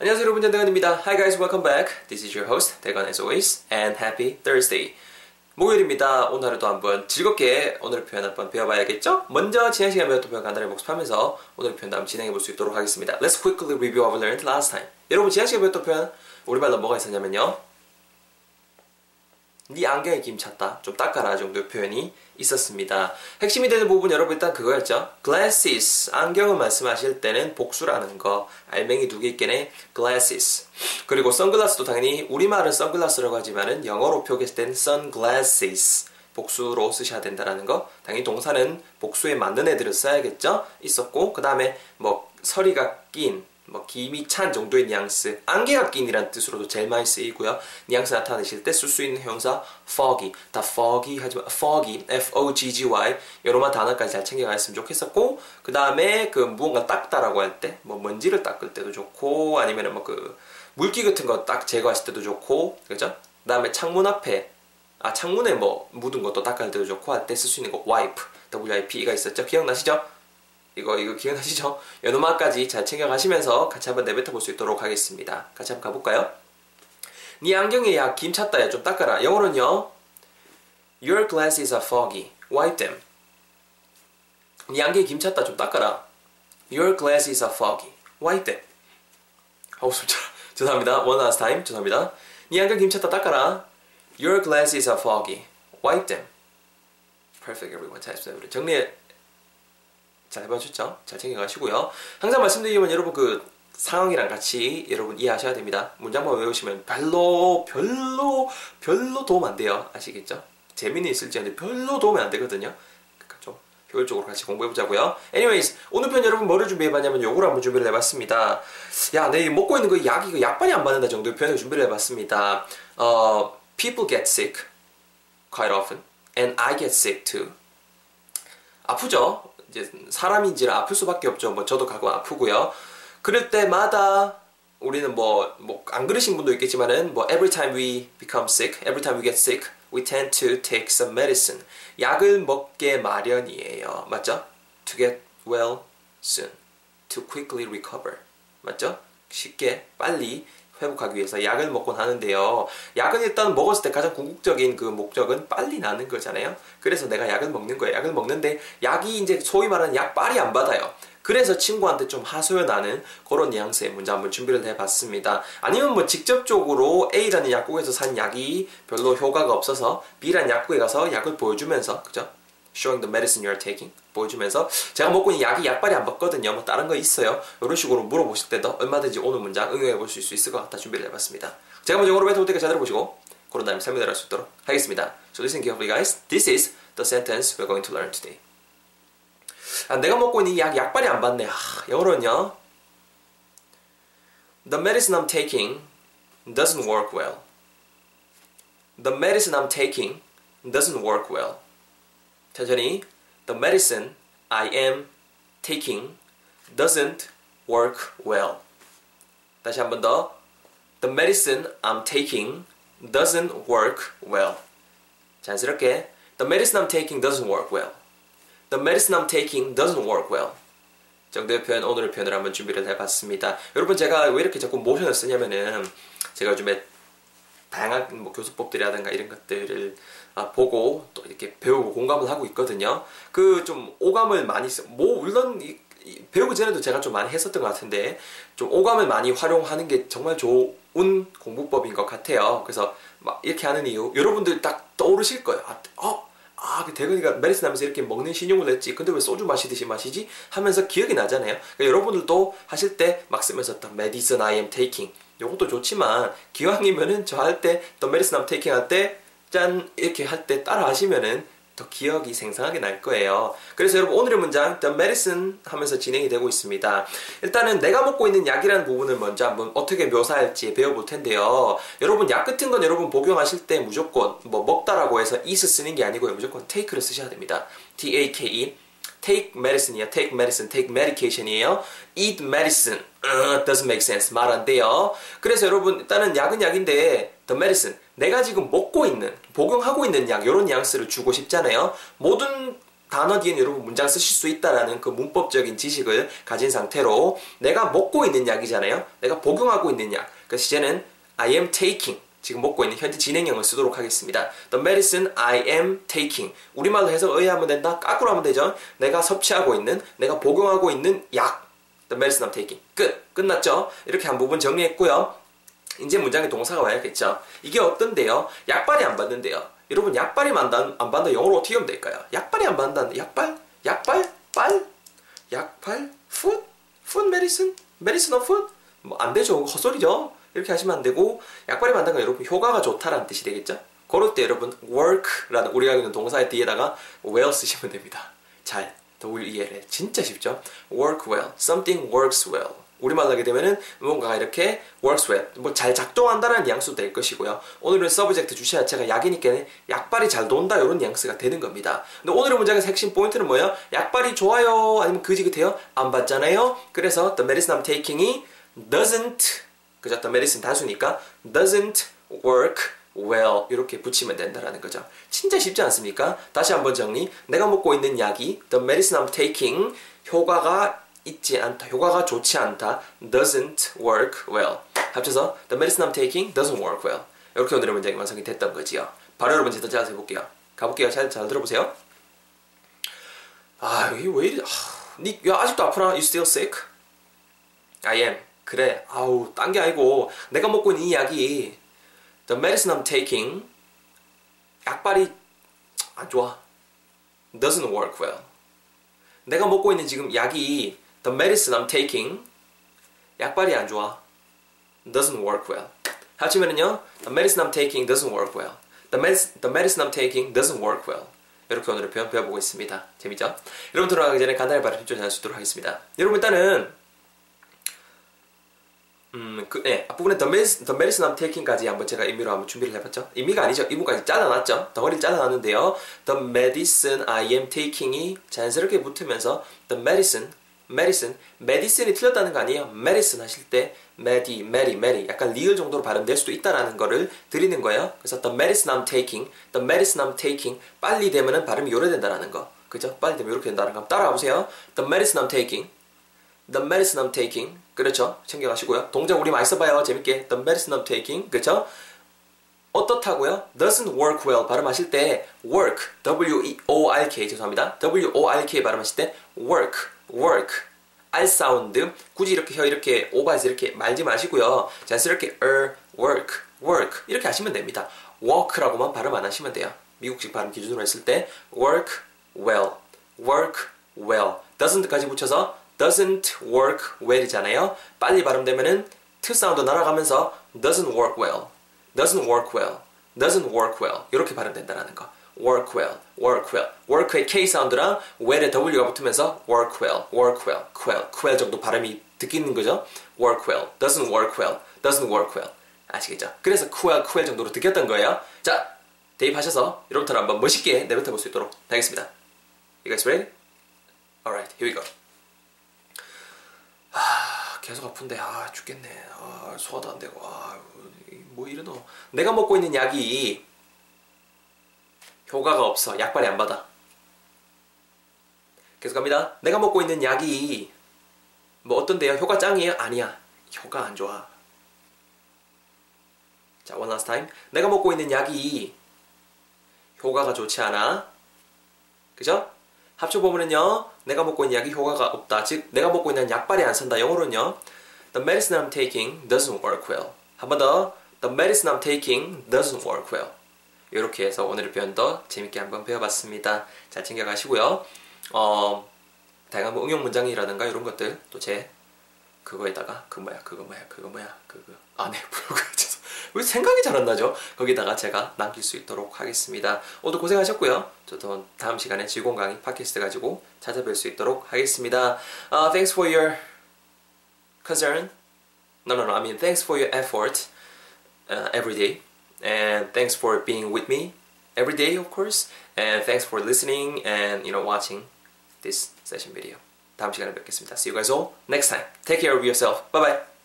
안녕하세요 여러분 전대건입니다. Hi guys, welcome back. This is your host 대건 as always and happy Thursday. 목요일입니다. 오늘 하루도 한번 즐겁게 오늘 표현 한번 배워봐야겠죠? 먼저 지난 시간에 배웠던 표현 간단히 복습하면서 오늘 표현 다음 진행해 볼 수 있도록 하겠습니다. Let's quickly review what we learned last time. 여러분 지난 시간에 배웠던 표현 우리말로 뭐가 있었냐면요. 네 안경에 김 찼다. 좀 닦아라 정도의 표현이 있었습니다. 핵심이 되는 부분 여러분 일단 그거였죠. glasses. 안경을 말씀하실 때는 복수라는 거. 알맹이 두 개 있겠네. glasses. 그리고 선글라스도 당연히 우리말은 선글라스라고 하지만은 영어로 표기했을 때는 sunglasses. 복수로 쓰셔야 된다라는 거. 당연히 동사는 복수에 맞는 애들을 써야겠죠. 있었고 그 다음에 뭐 서리가 낀 뭐 김이 찬 정도의 뉘앙스, 안개가 낀이란 뜻으로도 제일 많이 쓰이고요. 뉘앙스 나타내실 때 쓸 수 있는 형사 foggy, 다 foggy 하지만 foggy, f-o-g-g-y 여러만 단어까지 잘 챙겨가셨으면 좋겠었고 그 다음에 그 무언가 닦다라고 할 때 뭐 먼지를 닦을 때도 좋고 아니면 뭐그 물기 같은 거 딱 제거하실 때도 좋고 그죠? 그 다음에 창문 앞에 아 창문에 뭐 묻은 것도 닦을 때도 좋고 할 때 쓸 수 있는 거 wipe, w-i-p-가 있었죠. 기억나시죠? 이거 이거 기억나시죠? 연음악까지 잘 챙겨가시면서 같이 한번 내뱉어 볼 수 있도록 하겠습니다. 같이 한번 가볼까요? 네 안경에 야 김 찼다 야 좀 닦아라. 영어로는요. Your glasses are foggy. Wipe them. 네 안경에 김 찼다 좀 닦아라. Your glasses are foggy. Wipe them. 어우 숨차라. 죄송합니다. One last time. 죄송합니다. 네 안경 김 찼다 닦아라. Your glasses are foggy. Wipe them. Perfect everyone. 잘 했습니다. 정리 잘 해봐주죠. 잘 챙겨가시고요. 항상 말씀드리면 여러분 그 상황이랑 같이 여러분 이해하셔야 됩니다. 문장만 외우시면 별로 별로 별로 도움 안 돼요. 아시겠죠? 재미는 있을지 않는데 별로 도움이 안 되거든요. 그러니까 좀 효율적으로 같이 공부해보자고요. Anyways 오늘 편 여러분 뭐를 준비해봤냐면 요걸 한번 준비를 해봤습니다. 야, 내 먹고 있는 거 약이 그 약발이 안 받는다 정도의 표현을 준비를 해봤습니다. 어, people get sick quite often and I get sick too. 아프죠? 이제 사람인지라 아플 수밖에 없죠. 뭐 저도 가끔 아프고요. 그럴 때마다 우리는 뭐 뭐 안 그러신 분도 있겠지만은 뭐 every time we become sick, every time we get sick, we tend to take some medicine. 약을 먹게 마련이에요. 맞죠? To get well soon, to quickly recover. 맞죠? 쉽게 빨리 회복하기 위해서 약을 먹곤 하는데요. 약은 일단 먹었을 때 가장 궁극적인 그 목적은 빨리 나는 거잖아요. 그래서 내가 약을 먹는 거예요. 약을 먹는데 약이 이제 소위 말하는 약빨이 안 받아요. 그래서 친구한테 좀 하소연 나는 그런 뉘앙스의 문제 한번 준비를 해봤습니다. 아니면 뭐 직접적으로 A라는 약국에서 산 약이 별로 효과가 없어서 B라는 약국에 가서 약을 보여주면서 그죠? showing the medicine you are taking 보여주면서 제가 먹고 있는 약이 약발이 안 받거든요. 뭐 다른 거 있어요. 이런 식으로 물어보실 때도 얼마든지 오늘 문장 응용해 볼수 있을 것 같다 준비를 해봤습니다. 제가 먼저 뱉어볼 테니까 잘 들어보시고 그런 다음에 설명을 할 수 있도록 하겠습니다. So listen carefully guys. This is the sentence we're going to learn today. 아, 내가 먹고 있는 약 약발이 안 받네. 아, 영어로는요. The medicine I'm taking doesn't work well. The medicine I'm taking doesn't work well. 천천히 The medicine I am taking doesn't work well. 다시 한 번 더. The medicine I'm taking doesn't work well. 자연스럽게 The medicine I'm taking doesn't work well. The medicine I'm taking doesn't work well. 정도의 표현, 오늘의 표현을 한번 준비를 해봤습니다. 여러분 제가 왜 이렇게 자꾸 모션을 쓰냐면은 제가 요즘에 다양한 뭐 교수법들이라든가 이런 것들을 아, 보고 또 이렇게 배우고 공감을 하고 있거든요. 그 좀 오감을 많이 써. 뭐 물론 이, 이, 배우기 전에도 제가 좀 많이 했었던 것 같은데 좀 오감을 많이 활용하는 게 정말 좋은 공부법인 것 같아요. 그래서 막 이렇게 하는 이유 여러분들 딱 떠오르실 거예요. 아, 어? 아, 그 대근이가 medicine 하면서 이렇게 먹는 시늉을 냈지. 근데 왜 소주 마시듯이 마시지? 하면서 기억이 나잖아요. 그러니까 여러분들도 하실 때 막 쓰면서 딱 medicine I am. 요것도 좋지만 기왕이면은 저 할때또 medicine I'm taking 할 때 짠 이렇게 할 때 따라 하시면은 더 기억이 생생하게 날 거예요. 그래서 여러분 오늘의 문장 The Medicine 하면서 진행이 되고 있습니다. 일단은 내가 먹고 있는 약이라는 부분을 먼저 한번 어떻게 묘사할지 배워볼 텐데요. 여러분 약 같은 건 여러분 복용하실 때 무조건 뭐 먹다라고 해서 is 쓰는 게 아니고요. 무조건 take를 쓰셔야 됩니다. T-A-K-E take medicine이야. take medicine, take medication이에요. eat medicine uh, doesn't make sense. 말 안 돼요. 그래서 여러분 일단은 약은 약인데 the medicine 내가 지금 먹고 있는 복용하고 있는 약 이런 뉘앙스를 주고 싶잖아요. 모든 단어 뒤에 여러분 문장 쓰실 수 있다라는 그 문법적인 지식을 가진 상태로 내가 먹고 있는 약이잖아요. 내가 복용하고 있는 약. 그래서 이제는 I am taking 지금 먹고 있는 현재 진행형을 쓰도록 하겠습니다. The medicine I am taking. 우리말로 해서 의하면 된다. 까꾸로 하면 되죠. 내가 섭취하고 있는, 내가 복용하고 있는 약. The medicine I'm taking. 끝. 끝났죠? 이렇게 한 부분 정리했고요. 이제 문장에 동사가 와야겠죠. 이게 어떤데요? 약발이 안 받는데요. 여러분 약발이 안, 안 받는다 영어로 어떻게 하면 될까요? 약발이 안 받는다 약발? 약발? 빨? 약발? 풋? 풋 메디슨? 메디슨 어 풋? 뭐안 되죠. 헛소리죠. 이렇게 하시면 안 되고 약발이 만든 건 여러분 효과가 좋다라는 뜻이 되겠죠. 그럴 때 여러분 work라는 우리가 있는 동사의 뒤에다가 well 쓰시면 됩니다. 잘, W-E-L 진짜 쉽죠. work well, something works well. 우리말로 하게 되면은 뭔가가 이렇게 works well, 뭐 잘 작동한다는 뉘앙스도 될 것이고요. 오늘은 subject 주어 자체가 약이니까 약발이 잘 돈다 이런 뉘앙스가 되는 겁니다. 근데 오늘의 문장의 핵심 포인트는 뭐예요? 약발이 좋아요 아니면 그지그돼요? 안 받잖아요. 그래서 the medicine I'm taking이 doesn't 그죠? The medicine 단수니까 doesn't work well 이렇게 붙이면 된다라는 거죠. 진짜 쉽지 않습니까? 다시 한번 정리. 내가 먹고 있는 약이 the medicine I'm taking 효과가 있지 않다. 효과가 좋지 않다. doesn't work well. 합쳐서 the medicine I'm taking doesn't work well. 이렇게 오늘의 문장이 완성이 됐던 거지요. 바로 여러분 제대로 짜서 해볼게요. 가볼게요. 잘, 잘 들어보세요. 아, 이게 왜 이래. 아, 니, 야, 아직도 아프나? You still sick? I am. 그래, 아우, 딴 게 아니고, 내가 먹고 있는 이 약이, the medicine I'm taking, 약발이 안 좋아. doesn't work well. 내가 먹고 있는 지금 약이, the medicine I'm taking, 약발이 안 좋아. doesn't work well. 합치면은요, the medicine I'm taking doesn't work well. The, med- the medicine I'm taking doesn't work well. 이렇게 오늘의 표현 배워보고 있습니다. 재밌죠? 여러분 들어가기 전에 간단히 발음 좀 전할 하겠습니다. 여러분 일단은 음, 그, 예, 앞부분에 The Medicine, The Medicine I'm Taking까지 한번 제가 의미로 한번 준비를 해봤죠. 의미가 아니죠. 이부까지 잘라놨죠. 덩어리를 잘라놨는데요. The Medicine I am Taking이 자연스럽게 붙으면서 The Medicine, Medicine, Medicine이 틀렸다는 거 아니에요. Medicine 하실 때 Medi, Medi, Medi 약간 리을 정도로 발음될 수도 있다라는 거를 드리는 거예요. 그래서 The Medicine I'm Taking, The Medicine I'm Taking 빨리 되면은 발음이 요래 된다라는 거. 그죠? 빨리 되면 이렇게 된다는 거. 따라가 보세요. The Medicine I'm Taking, The Medicine I'm Taking 그렇죠. 챙겨가시고요. 동작 우리 많이 써봐요. 재밌게. The medicine I'm taking. 그렇죠. 어떻다고요? doesn't work well 발음하실 때 work, W-E-O-R-K 죄송합니다. W-O-R-K 발음하실 때 work, work R 사운드 굳이 이렇게 혀 이렇게 오버해서 이렇게 말지 마시고요. 자연스럽게 er, work, work 이렇게 하시면 됩니다. work라고만 발음 안 하시면 돼요. 미국식 발음 기준으로 했을 때 work well, work well doesn't까지 붙여서 doesn't work well이잖아요. 빨리 발음되면은 t 사운드 날아가면서 doesn't work well, doesn't work well, doesn't work well 이렇게 발음된다는 거. work well, work well. work의 K 사운드랑 well의 W가 붙으면서 work well, work well, quell, quell 정도 발음이 듣기는 거죠. work well, doesn't work well, doesn't work well. 아시겠죠? 그래서 quell, quell 정도로 듣겼던 거예요. 자, 대입하셔서 여러분들 한번 멋있게 내뱉어 볼 수 있도록 하겠습니다. You guys ready? Alright, here we go. 아, 계속 아픈데 아 죽겠네. 아, 소화도 안 되고 아, 뭐 이러노. 내가 먹고 있는 약이 효과가 없어. 약발이 안 받아. 계속 갑니다. 내가 먹고 있는 약이 뭐 어떤데요? 효과 짱이에요? 아니야. 효과 안 좋아. 자, one last time. 내가 먹고 있는 약이 효과가 좋지 않아. 그죠? 합쳐보면은요, 내가 먹고 있는 약이 효과가 없다. 즉, 내가 먹고 있는 약발이 안 산다. 영어로는요, the medicine I'm taking doesn't work well. 한 번 더, the medicine I'm taking doesn't work well. 이렇게 해서 오늘의 표현도 재밌게 한번 배워봤습니다. 잘 챙겨가시고요. 어, 다양한 뭐 응용 문장이라든가 이런 것들 또 제 그거에다가 그 뭐야 그거 뭐야 그거 뭐야 그거 안에 블로그에 왜 생각이 잘 안 나죠? 거기다가 제가 남길 수 있도록 하겠습니다. 오늘 고생하셨고요. 저도 다음 시간에 즐거운 강의 팟캐스트 가지고 찾아뵐 수 있도록 하겠습니다. Uh, thanks for your concern. No, no, no. I mean, thanks for your effort uh, every day. And thanks for being with me every day, of course. And thanks for listening and, you know, watching this session video. 다음 시간에 뵙겠습니다. See you guys all next time. Take care of yourself. Bye bye.